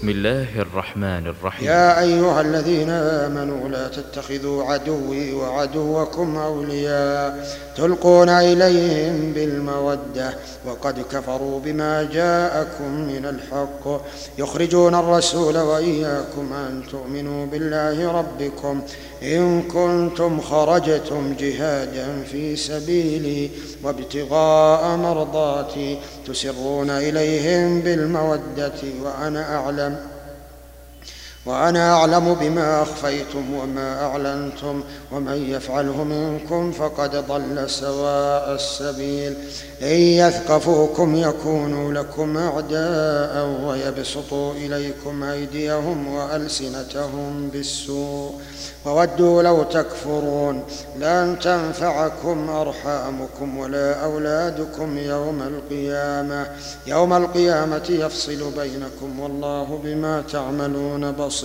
بسم الله الرحمن الرحيم. يا أيها الذين آمنوا لا تتخذوا عدوي وعدوكم أولياء تلقون إليهم بالمودة وقد كفروا بما جاءكم من الحق. يخرجون الرسول وإياكم أن تؤمنوا بالله ربكم إن كنتم خرجتم جهادا في سبيلي وابتغاء مرضاتي تسرون إليهم بالمودة وأنا أعلم وأنا أعلم بما أخفيتم وما أعلنتم ومن يفعله منكم فقد ضل سواء السبيل. إن يثقفوكم يكونوا لكم أعداء ويبسطوا إليكم أيديهم وألسنتهم بالسوء. وودوا لو تكفرون لن تنفعكم أرحامكم ولا أولادكم يوم القيامة. يوم القيامة يفصل بينكم والله بما تعملون بصير.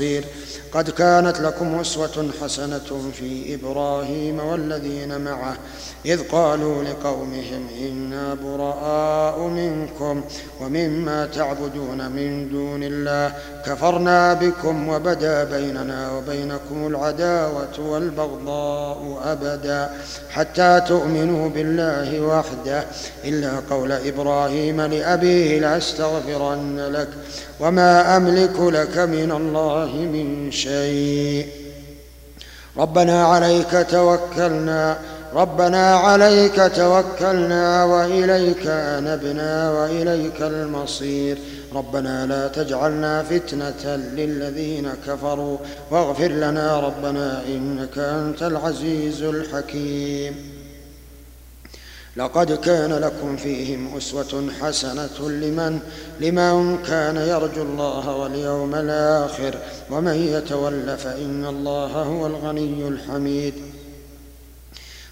قد كانت لكم أسوة حسنة في إبراهيم والذين معه إذ قالوا لقومهم إنا براء منكم ومما تعبدون من دون الله كفرنا بكم وبدا بيننا وبينكم العداوة والبغضاء أبدا حتى تؤمنوا بالله وحده إلا قول إبراهيم لأبيه لأستغفرن لك وما أملك لك من الله من شيء. ربنا عليك توكلنا ربنا عليك توكلنا وإليك أنبنا وإليك المصير. ربنا لا تجعلنا فتنة للذين كفروا واغفر لنا ربنا إنك أنت العزيز الحكيم. لقد كان لكم فيهم أسوة حسنة لمن لمن كان يرجو الله واليوم الآخر ومن يتول فإن الله هو الغني الحميد.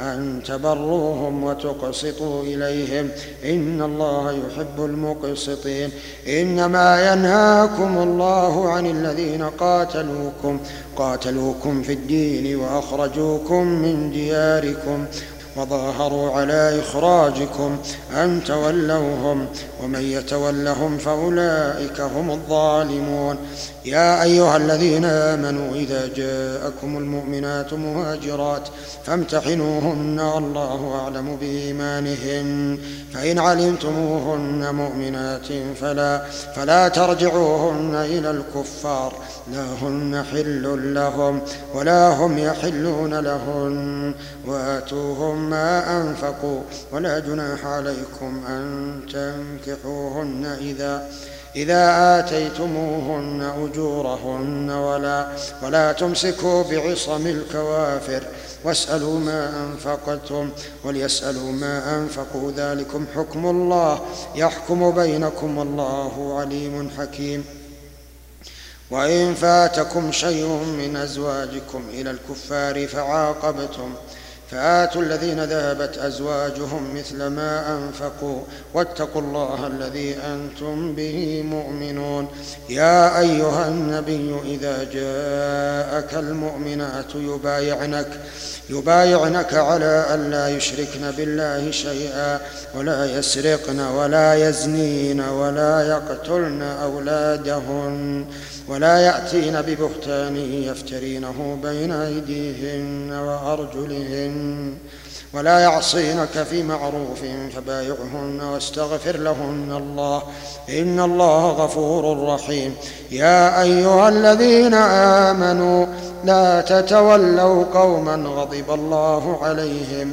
أن تبروهم وتقسطوا إليهم. إن الله يحب المقسطين. إنما ينهاكم الله عن الذين قاتلوكم. قاتلوكم في الدين وأخرجوكم من دياركم. وظاهروا على إخراجكم أن تولوهم ومن يتولهم فأولئك هم الظالمون. يا أيها الذين آمنوا إذا جاءكم المؤمنات مهاجرات فامتحنوهن الله أعلم بإيمانهن. فإن علمتموهن مؤمنات فلا فلا ترجعوهن إلى الكفار. لا هن حل لهم ولا هم يحلون لهن. وآتوهم ما أنفقوا ولا جناح عليكم أن تنكحوهن إذا إذا آتيتموهن أجورهن ولا ولا تمسكوا بعصم الكوافر. واسألوا ما أنفقتم وليسألوا ما أنفقوا. ذلكم حكم الله. يحكم بينكم والله عليم حكيم. وإن فاتكم شيء من أزواجكم إلى الكفار فعاقبتم. فآتوا الذين ذهبت أزواجهم مثل ما أنفقوا واتقوا الله الذي أنتم به مؤمنون. يا أيها النبي إذا جاءك المؤمنات يبايعنك يبايعنك على أن لا يشركن بالله شيئا ولا يسرقن ولا يزنين ولا يقتلن أولادهن. ولا يأتين ببهتان يفترينه بين أيديهن وأرجلهن ولا يعصينك في معروف فبايعهن واستغفر لهن الله. إن الله غفور رحيم. يا أيها الذين آمنوا لا تتولوا قوما غضب الله عليهم.